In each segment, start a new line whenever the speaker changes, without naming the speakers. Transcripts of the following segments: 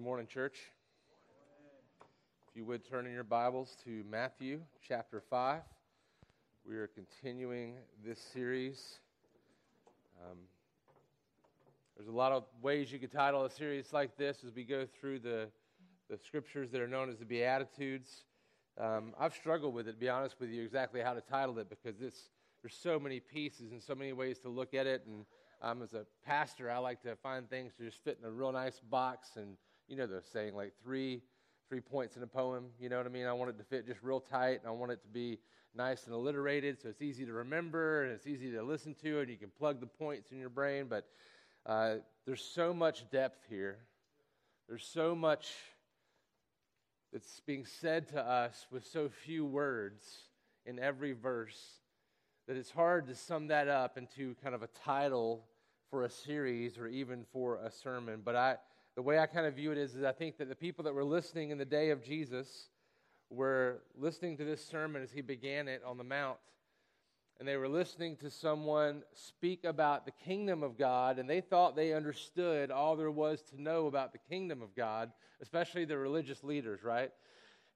Good morning, church. If you would turn in your Bibles to Matthew chapter 5. We are continuing this series. Um, there's a lot of ways you could title a series like this as we go through the, the scriptures that are known as the Beatitudes. Um, I've struggled with it, to be honest with you, exactly how to title it because there's so many pieces and so many ways to look at it. And um, as a pastor, I like to find things to just fit in a real nice box. And you know the saying, like three three points in a poem. You know what I mean? I want it to fit just real tight. and I want it to be nice and alliterated so it's easy to remember and it's easy to listen to, and you can plug the points in your brain. But uh, there's so much depth here. There's so much that's being said to us with so few words in every verse that it's hard to sum that up into kind of a title for a series or even for a sermon. But I, the way I kind of view it is, is I think that the people that were listening in the day of Jesus were listening to this sermon as he began it on the Mount. And they were listening to someone speak about the kingdom of God, and they thought they understood all there was to know about the kingdom of God, especially the religious leaders, right?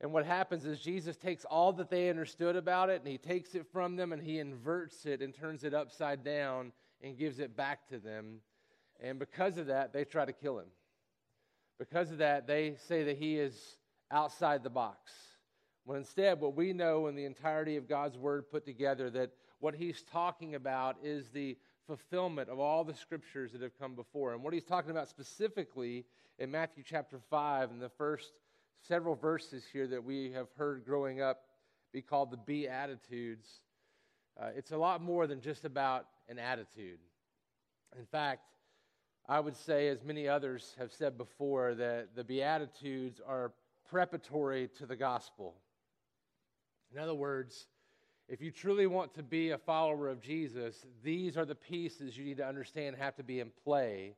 And what happens is Jesus takes all that they understood about it and he takes it from them and he inverts it and turns it upside down and gives it back to them. And because of that, they try to kill him. Because of that, they say that he is outside the box. When instead, what we know in the entirety of God's word put together, that what he's talking about is the fulfillment of all the scriptures that have come before. And what he's talking about specifically in Matthew chapter 5, in the first several verses here that we have heard growing up be called the Beatitudes, uh, it's a lot more than just about an attitude. In fact, I would say, as many others have said before, that the Beatitudes are preparatory to the gospel. In other words, if you truly want to be a follower of Jesus, these are the pieces you need to understand have to be in play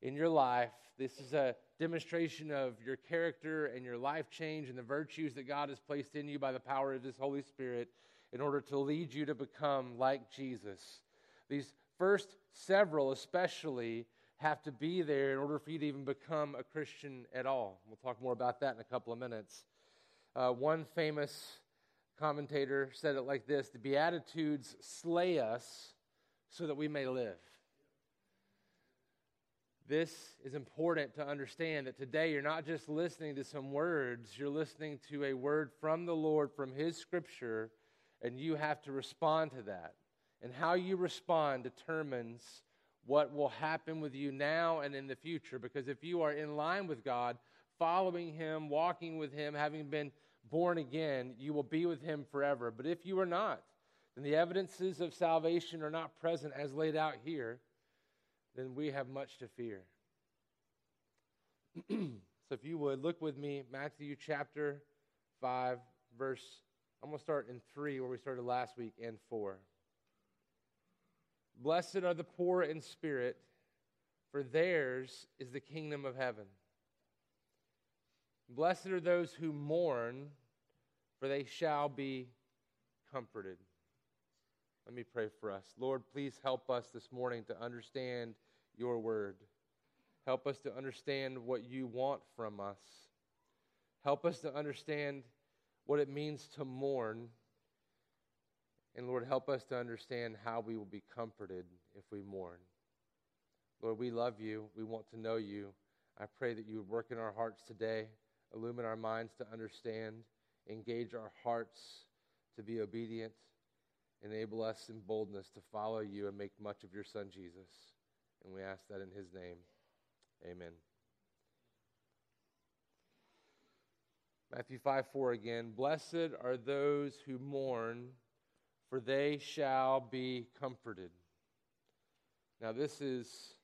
in your life. This is a demonstration of your character and your life change and the virtues that God has placed in you by the power of His Holy Spirit in order to lead you to become like Jesus. These first several, especially, have to be there in order for you to even become a Christian at all. We'll talk more about that in a couple of minutes. Uh, one famous commentator said it like this The Beatitudes slay us so that we may live. This is important to understand that today you're not just listening to some words, you're listening to a word from the Lord, from His scripture, and you have to respond to that. And how you respond determines what will happen with you now and in the future. Because if you are in line with God, following Him, walking with Him, having been born again, you will be with Him forever. But if you are not, then the evidences of salvation are not present as laid out here then we have much to fear. so if you would look with me, Matthew chapter 5, verse, I'm going to start in 3 where we started last week and 4. Blessed are the poor in spirit, for theirs is the kingdom of heaven. Blessed are those who mourn, for they shall be comforted. Let me pray for us. Lord, please help us this morning to understand your word. Help us to understand what you want from us. Help us to understand what it means to mourn. And Lord, help us to understand how we will be comforted if we mourn. Lord, we love you. We want to know you. I pray that you would work in our hearts today, illumine our minds to understand, engage our hearts to be obedient, enable us in boldness to follow you and make much of your Son, Jesus. And we ask that in his name. Amen. Matthew 5 4 again. Blessed are those who mourn, for they shall be comforted. Now, this is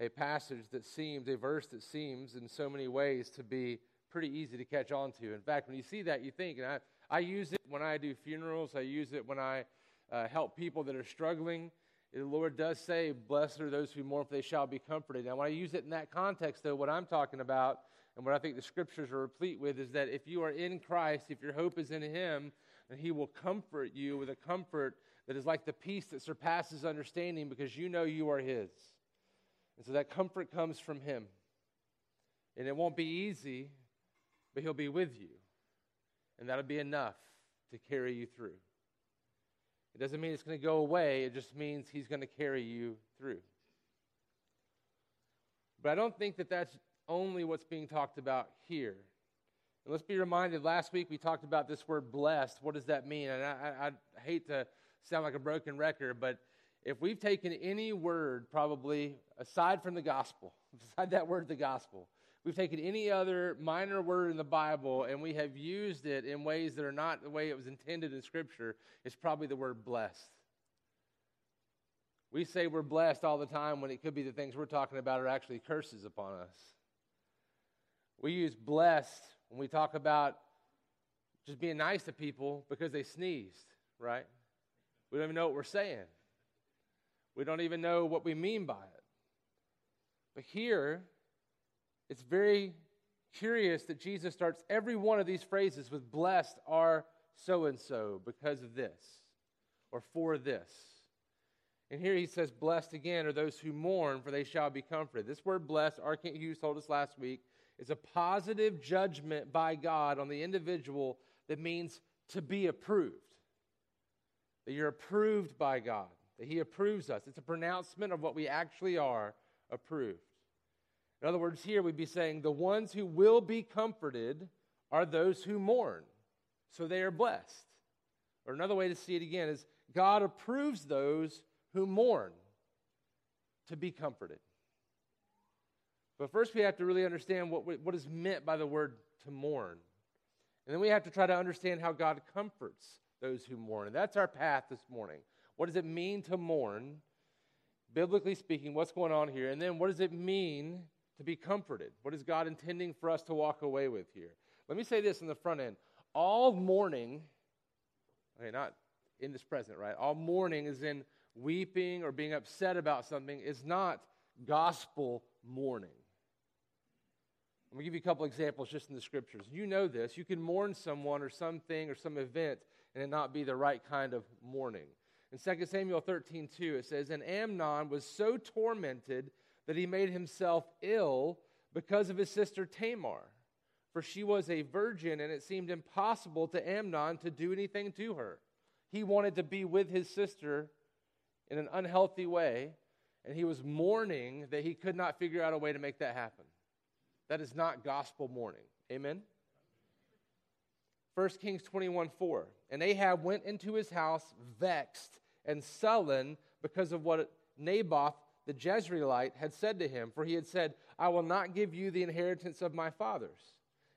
a passage that seems, a verse that seems in so many ways to be pretty easy to catch on to. In fact, when you see that, you think, and I, I use it when I do funerals, I use it when I uh, help people that are struggling. The Lord does say, Blessed are those who mourn, for they shall be comforted. Now, when I use it in that context, though, what I'm talking about and what I think the scriptures are replete with is that if you are in Christ, if your hope is in Him, then He will comfort you with a comfort that is like the peace that surpasses understanding because you know you are His. And so that comfort comes from Him. And it won't be easy, but He'll be with you. And that'll be enough to carry you through. It doesn't mean it's going to go away, it just means He's going to carry you through. But I don't think that that's only what's being talked about here. And let's be reminded last week we talked about this word blessed. What does that mean? And I, I, I hate to sound like a broken record, but if we've taken any word, probably aside from the gospel, beside that word, the gospel, we've taken any other minor word in the Bible and we have used it in ways that are not the way it was intended in Scripture, it's probably the word blessed. We say we're blessed all the time when it could be the things we're talking about are actually curses upon us. We use blessed when we talk about just being nice to people because they sneezed, right? We don't even know what we're saying. We don't even know what we mean by it. But here, it's very curious that Jesus starts every one of these phrases with blessed are so and so because of this or for this. And here he says, Blessed again are those who mourn, for they shall be comforted. This word blessed, R. Kent Hughes told us last week, is a positive judgment by God on the individual that means to be approved. That you're approved by God, that He approves us. It's a pronouncement of what we actually are approved. In other words, here we'd be saying the ones who will be comforted are those who mourn. So they are blessed. Or another way to see it again is God approves those who mourn to be comforted. But first, we have to really understand what, what is meant by the word to mourn. And then we have to try to understand how God comforts those who mourn. And that's our path this morning. What does it mean to mourn? Biblically speaking, what's going on here? And then what does it mean to be comforted? What is God intending for us to walk away with here? Let me say this in the front end. All mourning, okay, not in this present, right? All mourning is in weeping or being upset about something, is not gospel mourning. Let me give you a couple examples just in the scriptures. You know this. You can mourn someone or something or some event and it not be the right kind of mourning. In 2 Samuel 13, 2, it says, And Amnon was so tormented that he made himself ill because of his sister Tamar. For she was a virgin, and it seemed impossible to Amnon to do anything to her. He wanted to be with his sister in an unhealthy way, and he was mourning that he could not figure out a way to make that happen. That is not gospel mourning. Amen? 1 Kings 21 4. And Ahab went into his house vexed and sullen because of what Naboth the Jezreelite had said to him, for he had said, I will not give you the inheritance of my fathers.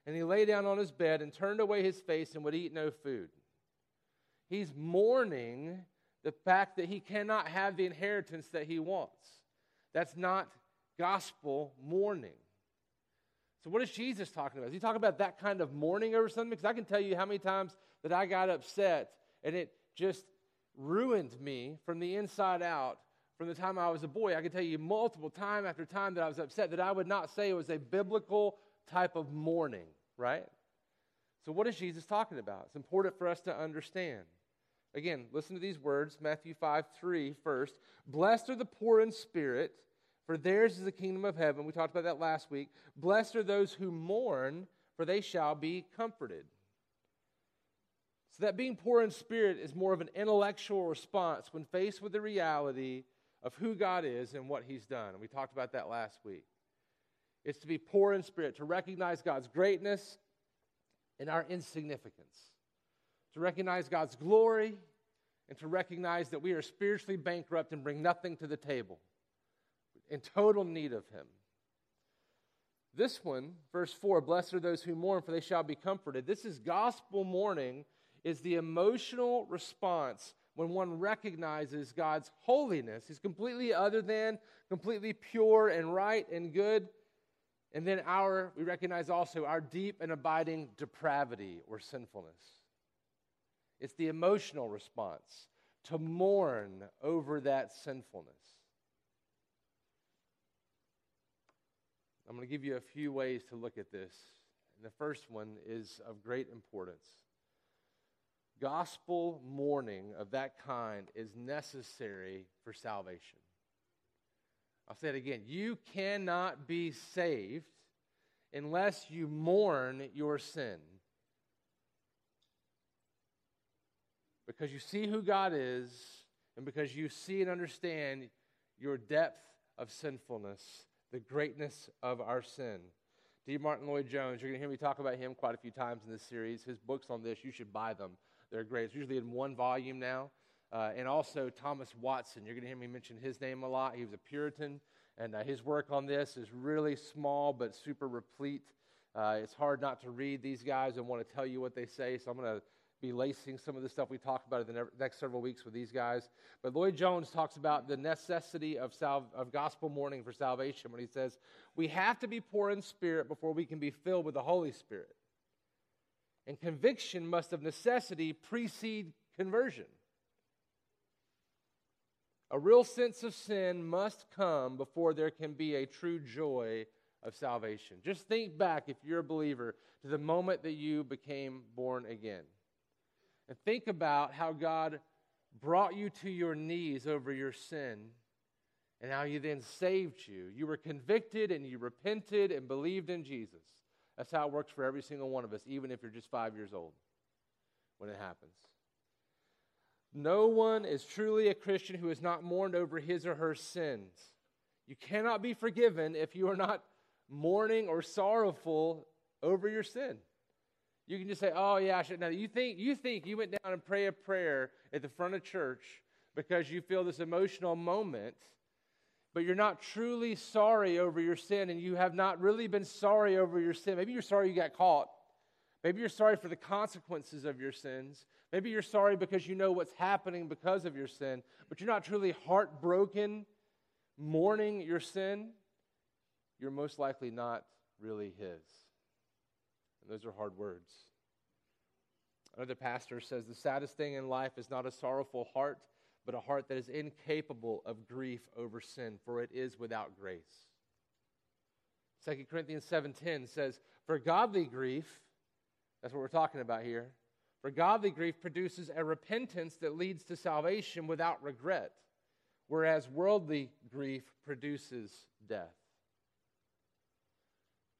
And he lay down on his bed and turned away his face and would eat no food. He's mourning the fact that he cannot have the inheritance that he wants. That's not gospel mourning. So, what is Jesus talking about? Is he talking about that kind of mourning over something? Because I can tell you how many times that I got upset and it just ruined me from the inside out from the time I was a boy. I can tell you multiple time after time that I was upset that I would not say it was a biblical type of mourning, right? So, what is Jesus talking about? It's important for us to understand. Again, listen to these words Matthew 5 3 first. Blessed are the poor in spirit for theirs is the kingdom of heaven. We talked about that last week. Blessed are those who mourn, for they shall be comforted. So, that being poor in spirit is more of an intellectual response when faced with the reality of who God is and what He's done. And we talked about that last week. It's to be poor in spirit, to recognize God's greatness and our insignificance, to recognize God's glory, and to recognize that we are spiritually bankrupt and bring nothing to the table in total need of him. This one, verse 4 Blessed are those who mourn, for they shall be comforted. This is gospel mourning, is the emotional response when one recognizes God's holiness. He's completely other than, completely pure and right and good. And then our, we recognize also our deep and abiding depravity or sinfulness. It's the emotional response to mourn over that sinfulness. I'm going to give you a few ways to look at this. And the first one is of great importance. Gospel mourning of that kind is necessary for salvation. I'll say it again. You cannot be saved unless you mourn your sin. Because you see who God is, and because you see and understand your depth of sinfulness, the greatness of our sin. D. Martyn Lloyd-Jones, you're going to hear me talk about him quite a few times in this series. His books on this, you should buy them. They're great. It's usually in one volume now. Uh, and also Thomas Watson, you're going to hear me mention his name a lot. He was a Puritan, and uh, his work on this is really small but super replete. Uh, it's hard not to read these guys and want to tell you what they say, so I'm going to be lacing some of the stuff we talk about in the next several weeks with these guys. But Lloyd-Jones talks about the necessity of, sal- of gospel mourning for salvation when he says, We have to be poor in spirit before we can be filled with the Holy Spirit. And conviction must of necessity precede conversion. A real sense of sin must come before there can be a true joy of salvation. Just think back, if you're a believer, to the moment that you became born again. And think about how God brought you to your knees over your sin and how He then saved you. You were convicted and you repented and believed in Jesus. That's how it works for every single one of us, even if you're just five years old when it happens. No one is truly a Christian who has not mourned over his or her sins. You cannot be forgiven if you are not mourning or sorrowful over your sin. You can just say, "Oh yeah, I should." Now you think you think you went down and pray a prayer at the front of church because you feel this emotional moment, but you're not truly sorry over your sin, and you have not really been sorry over your sin. Maybe you're sorry you got caught. Maybe you're sorry for the consequences of your sins. Maybe you're sorry because you know what's happening because of your sin, but you're not truly heartbroken, mourning your sin. You're most likely not really His. And those are hard words. Another pastor says the saddest thing in life is not a sorrowful heart, but a heart that is incapable of grief over sin, for it is without grace. 2 Corinthians 7:10 says, "For godly grief, that's what we're talking about here, for godly grief produces a repentance that leads to salvation without regret, whereas worldly grief produces death."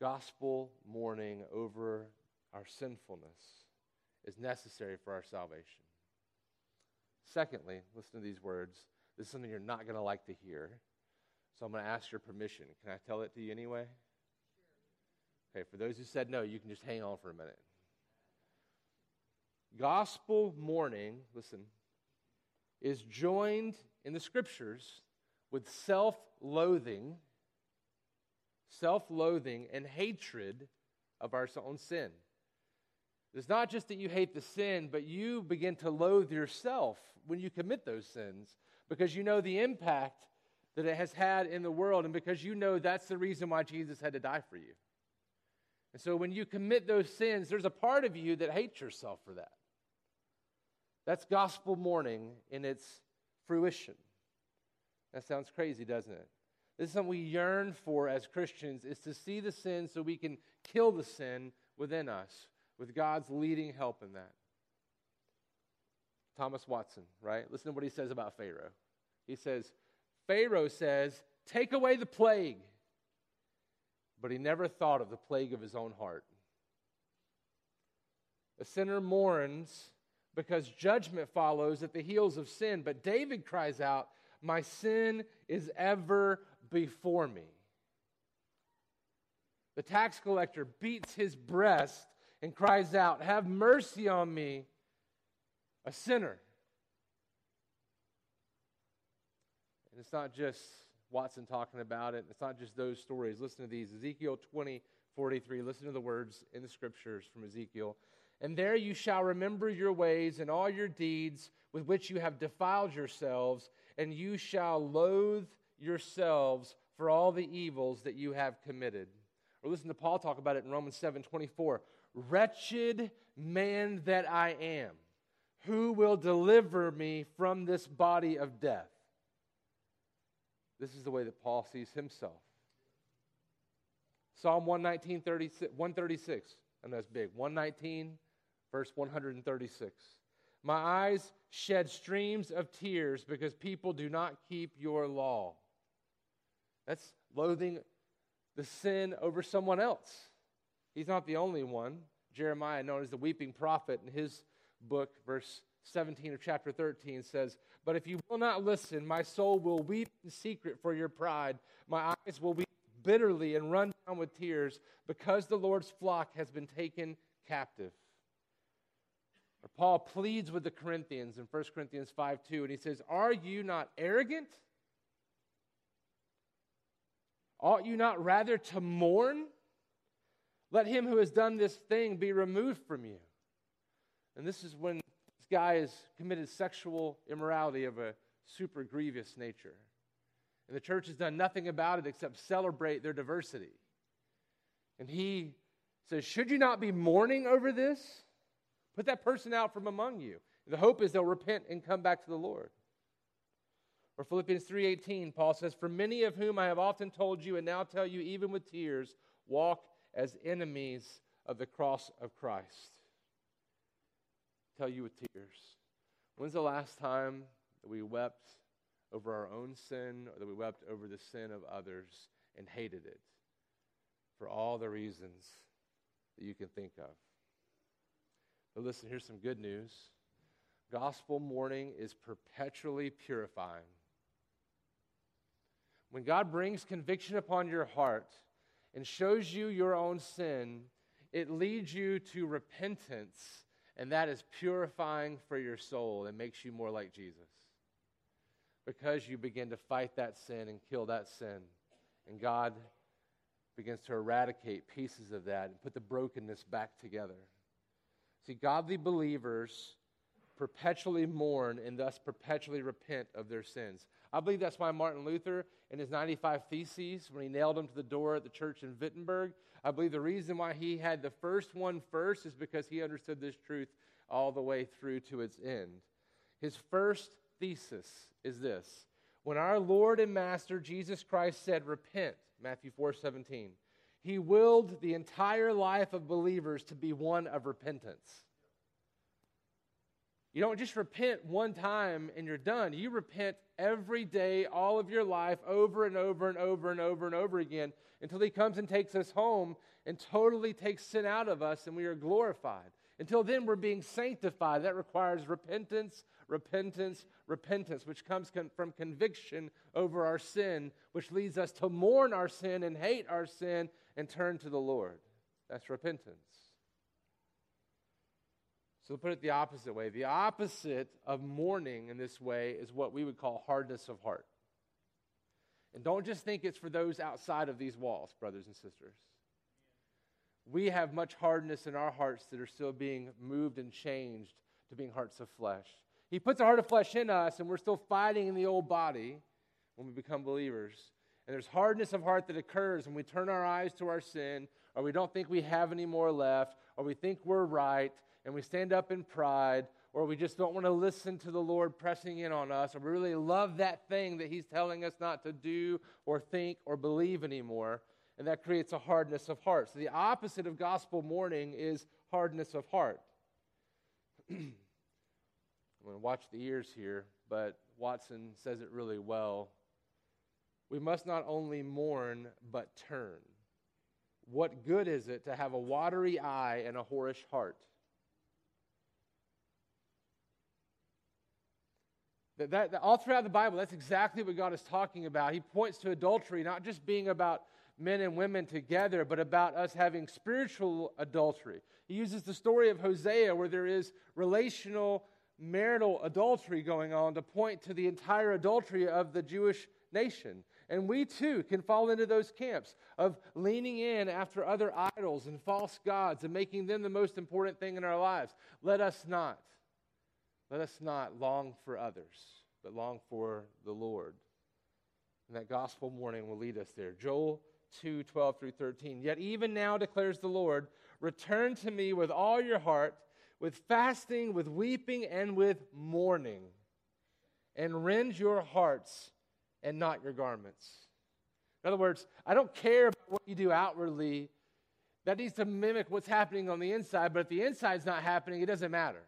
Gospel mourning over our sinfulness is necessary for our salvation. Secondly, listen to these words. This is something you're not going to like to hear. So I'm going to ask your permission. Can I tell it to you anyway? Okay, for those who said no, you can just hang on for a minute. Gospel mourning, listen, is joined in the scriptures with self loathing self loathing, and hatred of our own sin. It's not just that you hate the sin, but you begin to loathe yourself when you commit those sins because you know the impact that it has had in the world and because you know that's the reason why Jesus had to die for you. And so when you commit those sins, there's a part of you that hates yourself for that. That's gospel mourning in its fruition. That sounds crazy, doesn't it? This is something we yearn for as Christians is to see the sin so we can kill the sin within us with God's leading help in that. Thomas Watson, right? Listen to what he says about Pharaoh. He says, Pharaoh says, Take away the plague. But he never thought of the plague of his own heart. A sinner mourns because judgment follows at the heels of sin. But David cries out, My sin is ever before me. The tax collector beats his breast and cries out, Have mercy on me, a sinner. And it's not just Watson talking about it, it's not just those stories. Listen to these Ezekiel 20, 43. Listen to the words in the scriptures from Ezekiel. And there you shall remember your ways and all your deeds with which you have defiled yourselves, and you shall loathe yourselves for all the evils that you have committed. Or listen to Paul talk about it in Romans 7 24. Wretched man that I am, who will deliver me from this body of death? This is the way that Paul sees himself. Psalm 119, 36, 136. And that's big. 119, verse 136. My eyes shed streams of tears because people do not keep your law. That's loathing the sin over someone else. He's not the only one. Jeremiah, known as the weeping prophet, in his book, verse 17 of chapter 13 says, But if you will not listen, my soul will weep in secret for your pride. My eyes will weep bitterly and run down with tears because the Lord's flock has been taken captive. Or Paul pleads with the Corinthians in 1 Corinthians 5 2, and he says, Are you not arrogant? Ought you not rather to mourn? Let him who has done this thing be removed from you. And this is when this guy has committed sexual immorality of a super grievous nature. And the church has done nothing about it except celebrate their diversity. And he says, Should you not be mourning over this? Put that person out from among you. The hope is they'll repent and come back to the Lord. Or Philippians 3:18, Paul says, "For many of whom I have often told you and now tell you even with tears, walk as enemies of the cross of Christ." Tell you with tears. When's the last time that we wept over our own sin or that we wept over the sin of others and hated it for all the reasons that you can think of? But listen, here's some good news. Gospel mourning is perpetually purifying. When God brings conviction upon your heart and shows you your own sin, it leads you to repentance, and that is purifying for your soul and makes you more like Jesus. Because you begin to fight that sin and kill that sin, and God begins to eradicate pieces of that and put the brokenness back together. See, godly believers perpetually mourn and thus perpetually repent of their sins. I believe that's why Martin Luther, in his 95 Theses, when he nailed them to the door at the church in Wittenberg, I believe the reason why he had the first one first is because he understood this truth all the way through to its end. His first thesis is this When our Lord and Master Jesus Christ said, Repent, Matthew 4 17, he willed the entire life of believers to be one of repentance. You don't just repent one time and you're done. You repent every day, all of your life, over and over and over and over and over again until He comes and takes us home and totally takes sin out of us and we are glorified. Until then, we're being sanctified. That requires repentance, repentance, repentance, which comes con- from conviction over our sin, which leads us to mourn our sin and hate our sin and turn to the Lord. That's repentance. So put it the opposite way. The opposite of mourning in this way is what we would call hardness of heart. And don't just think it's for those outside of these walls, brothers and sisters. We have much hardness in our hearts that are still being moved and changed to being hearts of flesh. He puts a heart of flesh in us, and we're still fighting in the old body when we become believers. And there's hardness of heart that occurs when we turn our eyes to our sin, or we don't think we have any more left, or we think we're right, and we stand up in pride, or we just don't want to listen to the Lord pressing in on us, or we really love that thing that He's telling us not to do, or think, or believe anymore. And that creates a hardness of heart. So the opposite of gospel mourning is hardness of heart. I'm going to watch the ears here, but Watson says it really well. We must not only mourn, but turn. What good is it to have a watery eye and a whorish heart? That, that, all throughout the Bible, that's exactly what God is talking about. He points to adultery not just being about men and women together, but about us having spiritual adultery. He uses the story of Hosea, where there is relational marital adultery going on, to point to the entire adultery of the Jewish nation. And we too can fall into those camps of leaning in after other idols and false gods and making them the most important thing in our lives. Let us not. Let us not long for others, but long for the Lord. And that gospel mourning will lead us there. Joel 2 12 through 13. Yet even now declares the Lord, return to me with all your heart, with fasting, with weeping, and with mourning, and rend your hearts and not your garments. In other words, I don't care about what you do outwardly. That needs to mimic what's happening on the inside, but if the inside's not happening, it doesn't matter.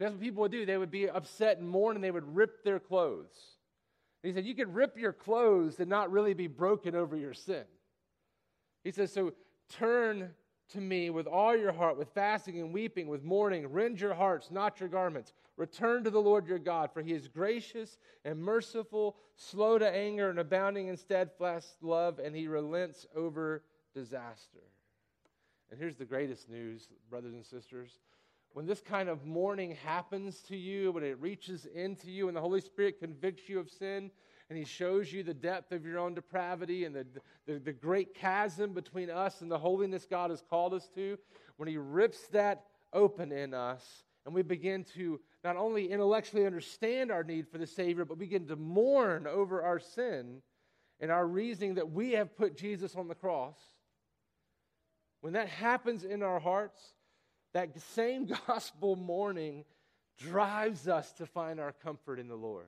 That's what people would do. They would be upset and mourn and they would rip their clothes. And he said, You can rip your clothes and not really be broken over your sin. He says, So turn to me with all your heart, with fasting and weeping, with mourning. Rend your hearts, not your garments. Return to the Lord your God, for he is gracious and merciful, slow to anger, and abounding in steadfast love, and he relents over disaster. And here's the greatest news, brothers and sisters. When this kind of mourning happens to you, when it reaches into you, and the Holy Spirit convicts you of sin, and he shows you the depth of your own depravity and the, the, the, great chasm between us and the holiness God has called us to, when he rips that open in us and we begin to not only intellectually understand our need for the Savior, but begin to mourn over our sin and our reasoning that we have put Jesus on the cross, when that happens in our hearts, that same gospel mourning drives us to find our comfort in the Lord.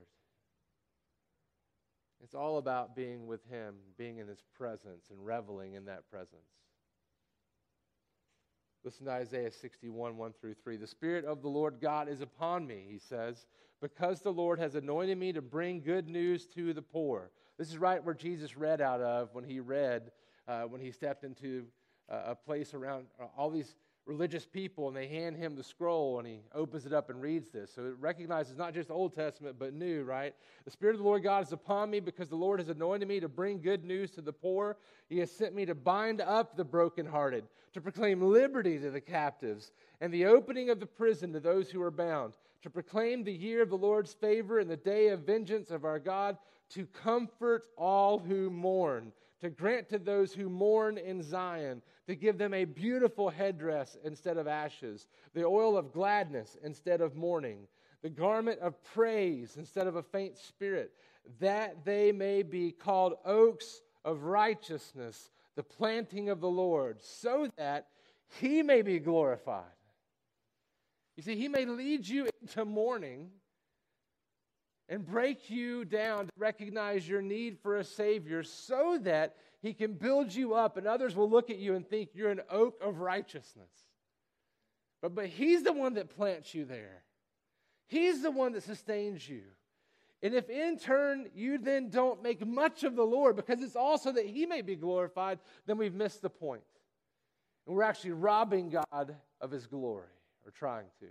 It's all about being with Him, being in His presence, and reveling in that presence. Listen to Isaiah 61, 1 through 3. The Spirit of the Lord God is upon me, he says, because the Lord has anointed me to bring good news to the poor. This is right where Jesus read out of when he read, uh, when he stepped into uh, a place around uh, all these religious people and they hand him the scroll and he opens it up and reads this. So it recognizes not just the Old Testament but new, right? The Spirit of the Lord God is upon me because the Lord has anointed me to bring good news to the poor. He has sent me to bind up the brokenhearted, to proclaim liberty to the captives and the opening of the prison to those who are bound, to proclaim the year of the Lord's favor and the day of vengeance of our God, to comfort all who mourn to grant to those who mourn in Zion, to give them a beautiful headdress instead of ashes, the oil of gladness instead of mourning, the garment of praise instead of a faint spirit, that they may be called oaks of righteousness, the planting of the Lord, so that he may be glorified. You see, he may lead you into mourning and break you down to recognize your need for a Savior so that He can build you up and others will look at you and think you're an oak of righteousness. But, but He's the one that plants you there, He's the one that sustains you. And if in turn you then don't make much of the Lord because it's also that He may be glorified, then we've missed the point. And we're actually robbing God of His glory, or trying to.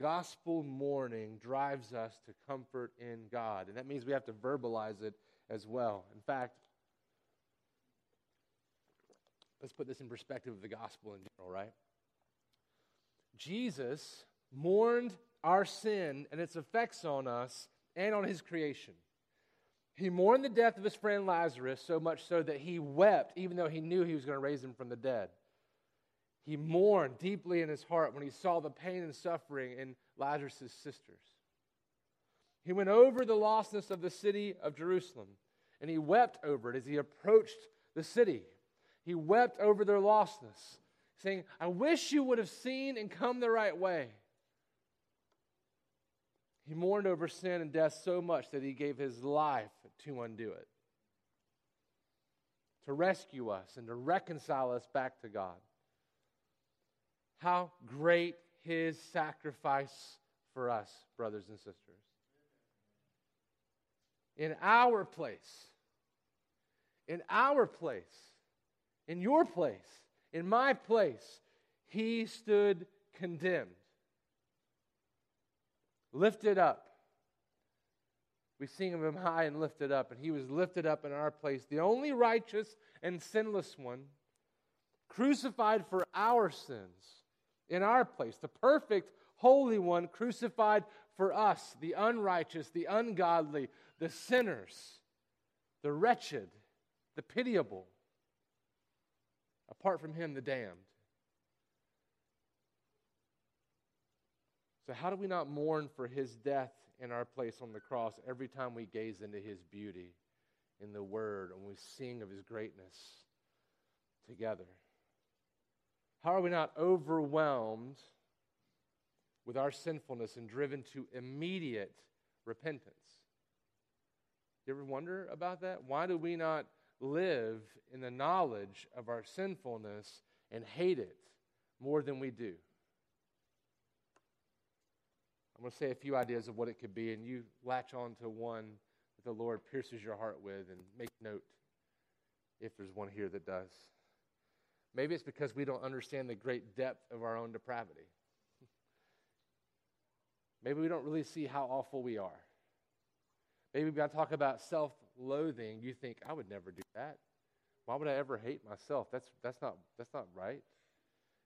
Gospel mourning drives us to comfort in God. And that means we have to verbalize it as well. In fact, let's put this in perspective of the gospel in general, right? Jesus mourned our sin and its effects on us and on his creation. He mourned the death of his friend Lazarus so much so that he wept, even though he knew he was going to raise him from the dead. He mourned deeply in his heart when he saw the pain and suffering in Lazarus' sisters. He went over the lostness of the city of Jerusalem, and he wept over it as he approached the city. He wept over their lostness, saying, I wish you would have seen and come the right way. He mourned over sin and death so much that he gave his life to undo it, to rescue us and to reconcile us back to God how great his sacrifice for us, brothers and sisters. In our place, in our place, in your place, in my place, he stood condemned, lifted up. We sing of him high and lifted up, and he was lifted up in our place, the only righteous and sinless one, crucified for our sins in our place, the perfect Holy One crucified for us, the unrighteous, the ungodly, the sinners, the wretched, the pitiable. Apart from Him, the damned. So, how do we not mourn for His death in our place on the cross every time we gaze into His beauty in the Word and we sing of His greatness together? How are we not overwhelmed with our sinfulness and driven to immediate repentance? You ever wonder about that? Why do we not live in the knowledge of our sinfulness and hate it more than we do? I'm going to say a few ideas of what it could be, and you latch on to one that the Lord pierces your heart with and make note if there's one here that does. Maybe it's because we don't understand the great depth of our own depravity. Maybe we don't really see how awful we are. Maybe when I talk about self loathing, you think, I would never do that. Why would I ever hate myself? That's, that's, not, that's not right.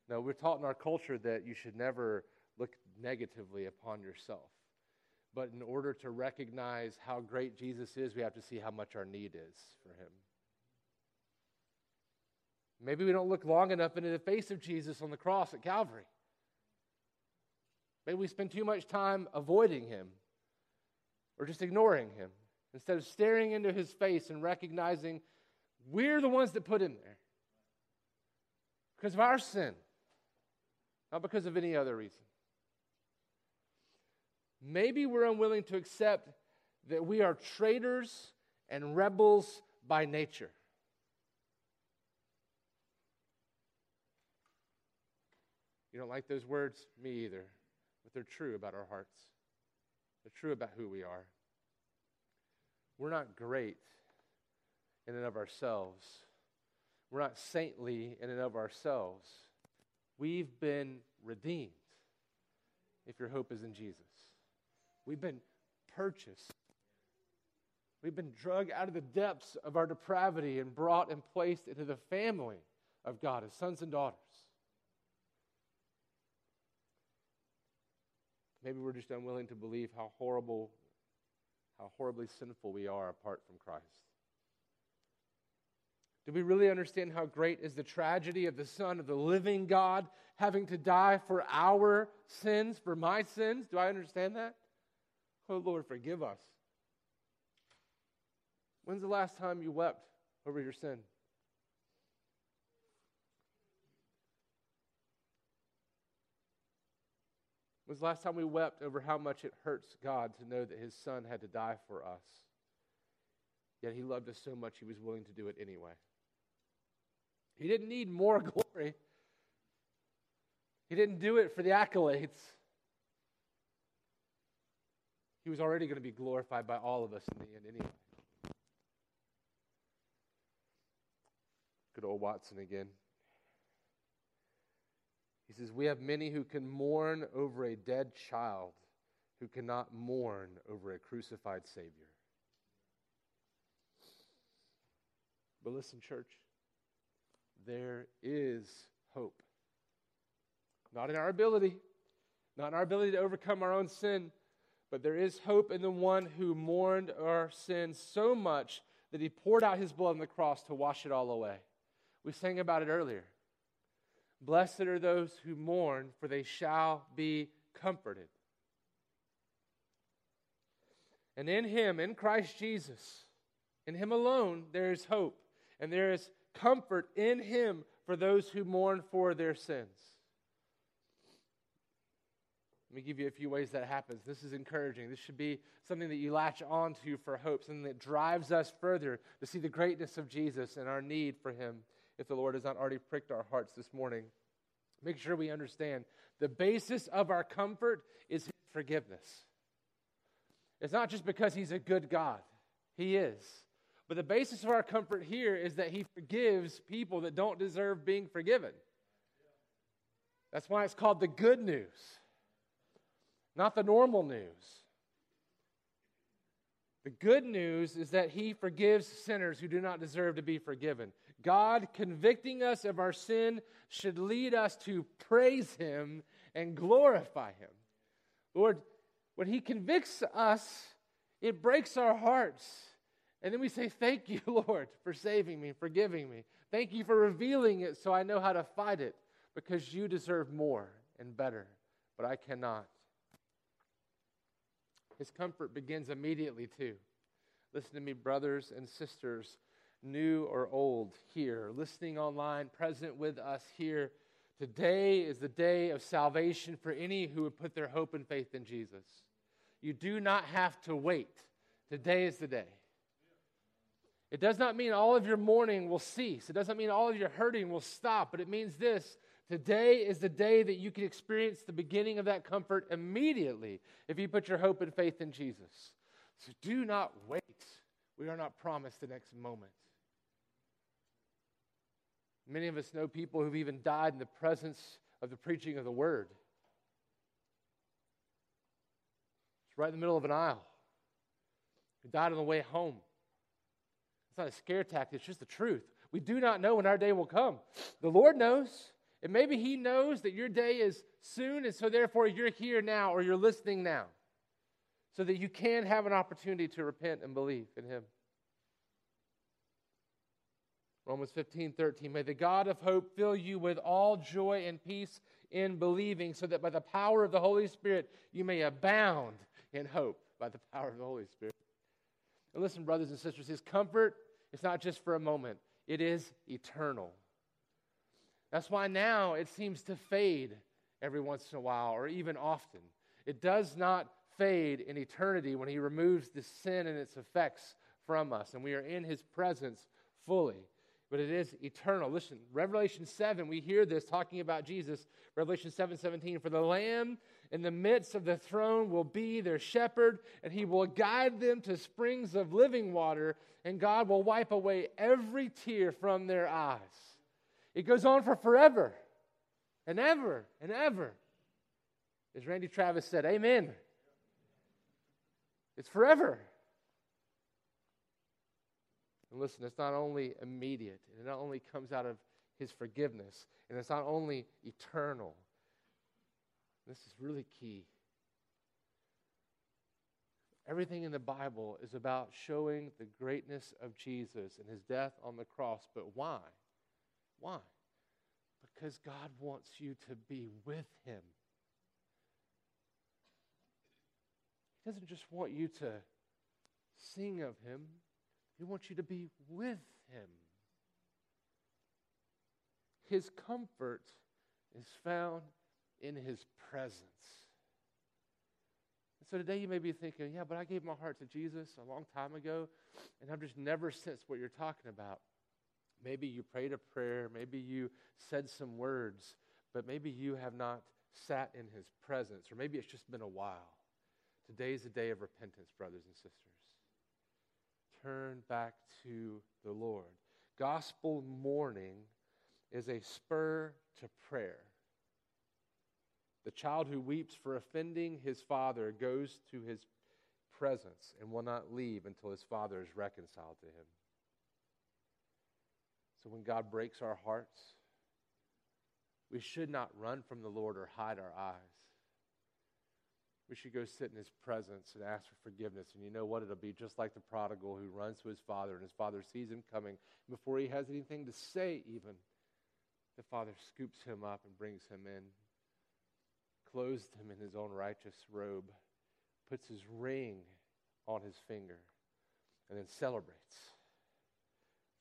No, we're taught in our culture that you should never look negatively upon yourself. But in order to recognize how great Jesus is, we have to see how much our need is for him. Maybe we don't look long enough into the face of Jesus on the cross at Calvary. Maybe we spend too much time avoiding him or just ignoring him instead of staring into his face and recognizing we're the ones that put him there because of our sin, not because of any other reason. Maybe we're unwilling to accept that we are traitors and rebels by nature. You don't like those words? Me either. But they're true about our hearts, they're true about who we are. We're not great in and of ourselves, we're not saintly in and of ourselves. We've been redeemed if your hope is in Jesus. We've been purchased. We've been drug out of the depths of our depravity and brought and placed into the family of God as sons and daughters. Maybe we're just unwilling to believe how horrible, how horribly sinful we are apart from Christ. Do we really understand how great is the tragedy of the Son of the living God having to die for our sins, for my sins? Do I understand that? Oh, Lord, forgive us. When's the last time you wept over your sin? Was the last time we wept over how much it hurts God to know that his son had to die for us? Yet he loved us so much he was willing to do it anyway. He didn't need more glory. He didn't do it for the accolades. He was already going to be glorified by all of us in the end anyway. Good old Watson again. He says, We have many who can mourn over a dead child who cannot mourn over a crucified Savior. But listen, church, there is hope. Not in our ability, not in our ability to overcome our own sin, but there is hope in the one who mourned our sins so much that he poured out his blood on the cross to wash it all away. We sang about it earlier. Blessed are those who mourn, for they shall be comforted. And in Him, in Christ Jesus, in Him alone, there is hope. And there is comfort in Him for those who mourn for their sins. Let me give you a few ways that happens. This is encouraging. This should be something that you latch onto for hope, something that drives us further to see the greatness of Jesus and our need for Him if the Lord has not already pricked our hearts this morning. Make sure we understand the basis of our comfort is forgiveness. It's not just because He's a good God, He is. But the basis of our comfort here is that He forgives people that don't deserve being forgiven. That's why it's called the good news, not the normal news. The good news is that He forgives sinners who do not deserve to be forgiven. God convicting us of our sin should lead us to praise Him and glorify Him. Lord, when He convicts us, it breaks our hearts. And then we say, Thank you, Lord, for saving me, forgiving me. Thank you for revealing it so I know how to fight it because you deserve more and better, but I cannot. His comfort begins immediately, too. Listen to me, brothers and sisters, new or old, here, listening online, present with us here. Today is the day of salvation for any who would put their hope and faith in Jesus. You do not have to wait. Today is the day. It does not mean all of your mourning will cease. It doesn't mean all of your hurting will stop, but it means this Today is the day that you can experience the beginning of that comfort immediately if you put your hope and faith in Jesus. So do not wait. We are not promised the next moment. Many of us know people who've even died in the presence of the preaching of the word. It's right in the middle of an aisle. Who died on the way home. It's not a scare tactic, it's just the truth. We do not know when our day will come. The Lord knows. And maybe He knows that your day is soon, and so therefore you're here now or you're listening now so that you can have an opportunity to repent and believe in Him. Romans 15, 13. May the God of hope fill you with all joy and peace in believing, so that by the power of the Holy Spirit you may abound in hope by the power of the Holy Spirit. And listen, brothers and sisters, His comfort is not just for a moment, it is eternal. That's why now it seems to fade every once in a while or even often. It does not fade in eternity when He removes the sin and its effects from us, and we are in His presence fully. But it is eternal. Listen, Revelation 7, we hear this talking about Jesus. Revelation 7 17, for the Lamb in the midst of the throne will be their shepherd, and he will guide them to springs of living water, and God will wipe away every tear from their eyes. It goes on for forever and ever and ever. As Randy Travis said, Amen. It's forever. And listen, it's not only immediate, and it not only comes out of his forgiveness, and it's not only eternal. This is really key. Everything in the Bible is about showing the greatness of Jesus and his death on the cross. But why? Why? Because God wants you to be with him. He doesn't just want you to sing of him, he wants you to be with him. His comfort is found in his presence. And so today you may be thinking, yeah, but I gave my heart to Jesus a long time ago, and I've just never sensed what you're talking about. Maybe you prayed a prayer, maybe you said some words, but maybe you have not sat in his presence, or maybe it's just been a while. Today is a day of repentance, brothers and sisters. Turn back to the Lord. Gospel mourning is a spur to prayer. The child who weeps for offending his father goes to his presence and will not leave until his father is reconciled to him. So when God breaks our hearts, we should not run from the Lord or hide our eyes. We should go sit in his presence and ask for forgiveness. And you know what? It'll be just like the prodigal who runs to his father, and his father sees him coming. Before he has anything to say, even, the father scoops him up and brings him in, clothes him in his own righteous robe, puts his ring on his finger, and then celebrates.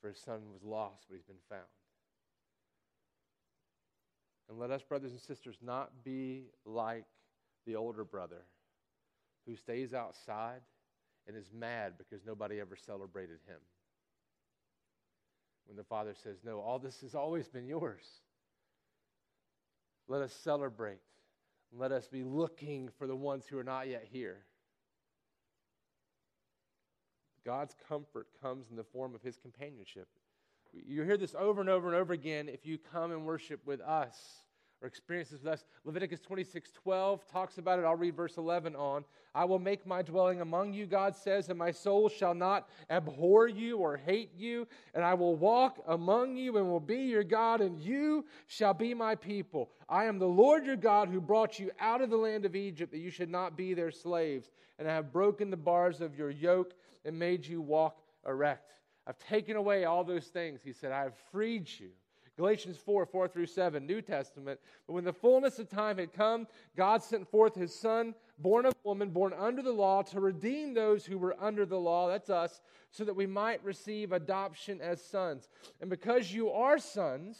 For his son was lost, but he's been found. And let us, brothers and sisters, not be like the older brother who stays outside and is mad because nobody ever celebrated him. When the father says, No, all this has always been yours. Let us celebrate. Let us be looking for the ones who are not yet here. God's comfort comes in the form of his companionship. You hear this over and over and over again if you come and worship with us or experiences with us. Leviticus 26 12 talks about it. I'll read verse 11 on. I will make my dwelling among you, God says, and my soul shall not abhor you or hate you. And I will walk among you and will be your God, and you shall be my people. I am the Lord your God who brought you out of the land of Egypt, that you should not be their slaves. And I have broken the bars of your yoke and made you walk erect. I've taken away all those things. He said, I have freed you. Galatians 4 4 through 7, New Testament. But when the fullness of time had come, God sent forth his Son, born of woman, born under the law, to redeem those who were under the law, that's us, so that we might receive adoption as sons. And because you are sons,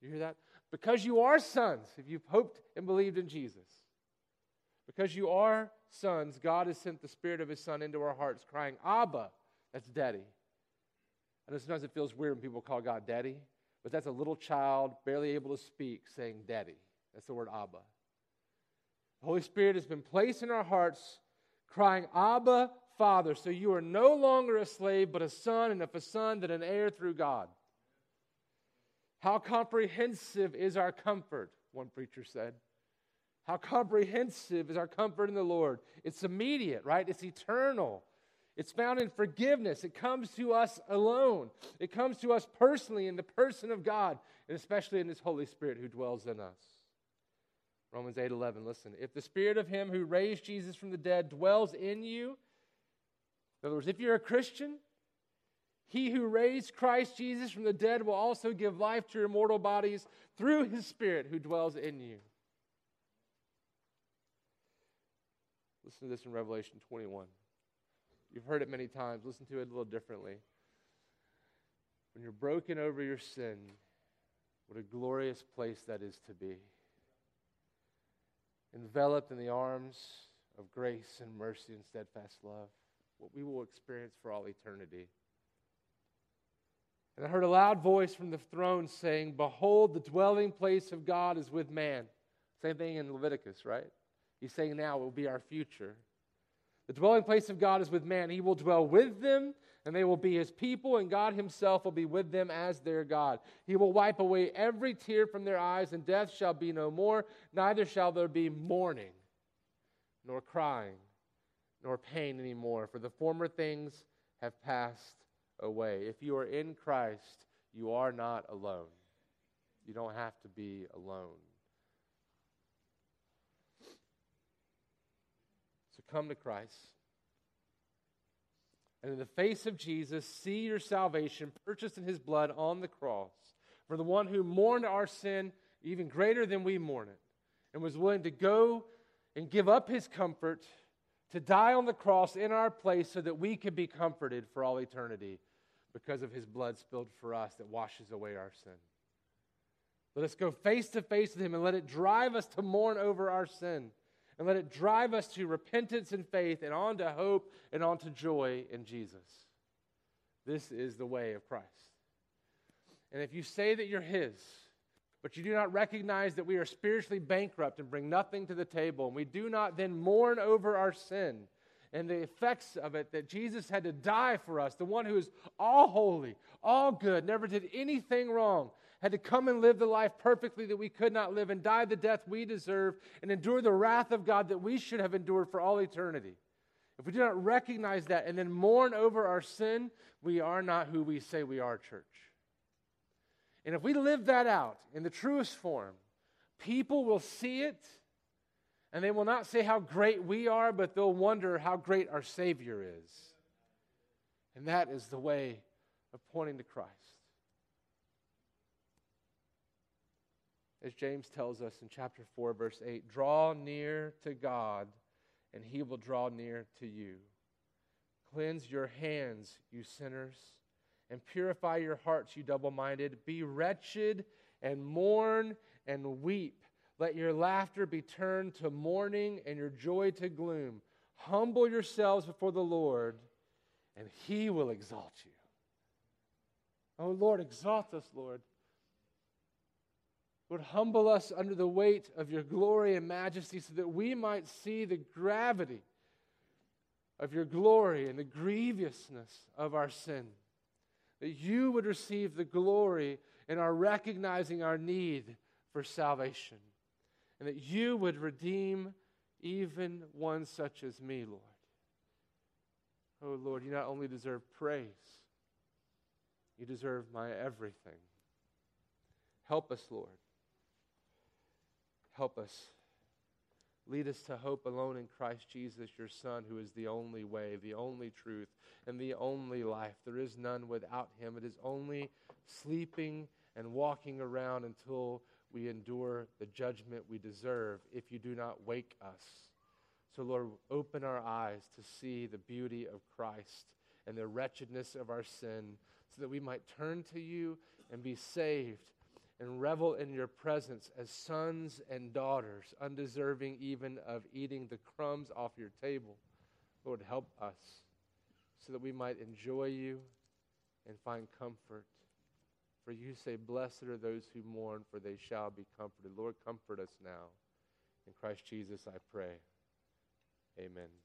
you hear that? Because you are sons, if you've hoped and believed in Jesus, because you are sons, God has sent the Spirit of his Son into our hearts, crying, Abba, that's daddy. I know sometimes it feels weird when people call God daddy but that's a little child barely able to speak saying, Daddy. That's the word Abba. The Holy Spirit has been placed in our hearts, crying, Abba, Father. So you are no longer a slave, but a son, and if a son, then an heir through God. How comprehensive is our comfort, one preacher said. How comprehensive is our comfort in the Lord? It's immediate, right? It's eternal. It's found in forgiveness. It comes to us alone. It comes to us personally in the person of God, and especially in His Holy Spirit who dwells in us. Romans 8 11. Listen, if the Spirit of Him who raised Jesus from the dead dwells in you, in other words, if you're a Christian, He who raised Christ Jesus from the dead will also give life to your mortal bodies through His Spirit who dwells in you. Listen to this in Revelation 21. You've heard it many times. Listen to it a little differently. When you're broken over your sin, what a glorious place that is to be. Enveloped in the arms of grace and mercy and steadfast love, what we will experience for all eternity. And I heard a loud voice from the throne saying, Behold, the dwelling place of God is with man. Same thing in Leviticus, right? He's saying now will be our future. The dwelling place of God is with man. He will dwell with them, and they will be his people, and God himself will be with them as their God. He will wipe away every tear from their eyes, and death shall be no more, neither shall there be mourning, nor crying, nor pain anymore, for the former things have passed away. If you are in Christ, you are not alone. You don't have to be alone. Come to Christ. And in the face of Jesus, see your salvation purchased in his blood on the cross. For the one who mourned our sin even greater than we mourn it, and was willing to go and give up his comfort to die on the cross in our place so that we could be comforted for all eternity because of his blood spilled for us that washes away our sin. Let us go face to face with him and let it drive us to mourn over our sin and let it drive us to repentance and faith and on to hope and on to joy in Jesus. This is the way of Christ. And if you say that you're His, but you do not recognize that we are spiritually bankrupt and bring nothing to the table, and we do not then mourn over our sin and the effects of it, that Jesus had to die for us, the one who is all holy, all good, never did anything wrong, had to come and live the life perfectly that we could not live and die the death we deserve and endure the wrath of God that we should have endured for all eternity. If we do not recognize that and then mourn over our sin, we are not who we say we are, church. And if we live that out in the truest form, people will see it and they will not say how great we are, but they'll wonder how great our Savior is. And that is the way of pointing to Christ. As James tells us in chapter 4, verse 8 draw near to God, and he will draw near to you. Cleanse your hands, you sinners, and purify your hearts, you double minded. Be wretched and mourn and weep. Let your laughter be turned to mourning and your joy to gloom. Humble yourselves before the Lord, and he will exalt you. Oh, Lord, exalt us, Lord. Lord, humble us under the weight of your glory and majesty so that we might see the gravity of your glory and the grievousness of our sin. That you would receive the glory in our recognizing our need for salvation. And that you would redeem even one such as me, Lord. Oh, Lord, you not only deserve praise, you deserve my everything. Help us, Lord Help us. Lead us to hope alone in Christ Jesus, your Son, who is the only way, the only truth, and the only life. There is none without him. It is only sleeping and walking around until we endure the judgment we deserve if you do not wake us. So, Lord, open our eyes to see the beauty of Christ and the wretchedness of our sin so that we might turn to you and be saved and revel in your presence as sons and daughters, undeserving even of eating the crumbs off your table. Lord, help us so that we might enjoy you and find comfort. For you say, Blessed are those who mourn, for they shall be comforted. Lord, comfort us now. In Christ Jesus, I pray. Amen.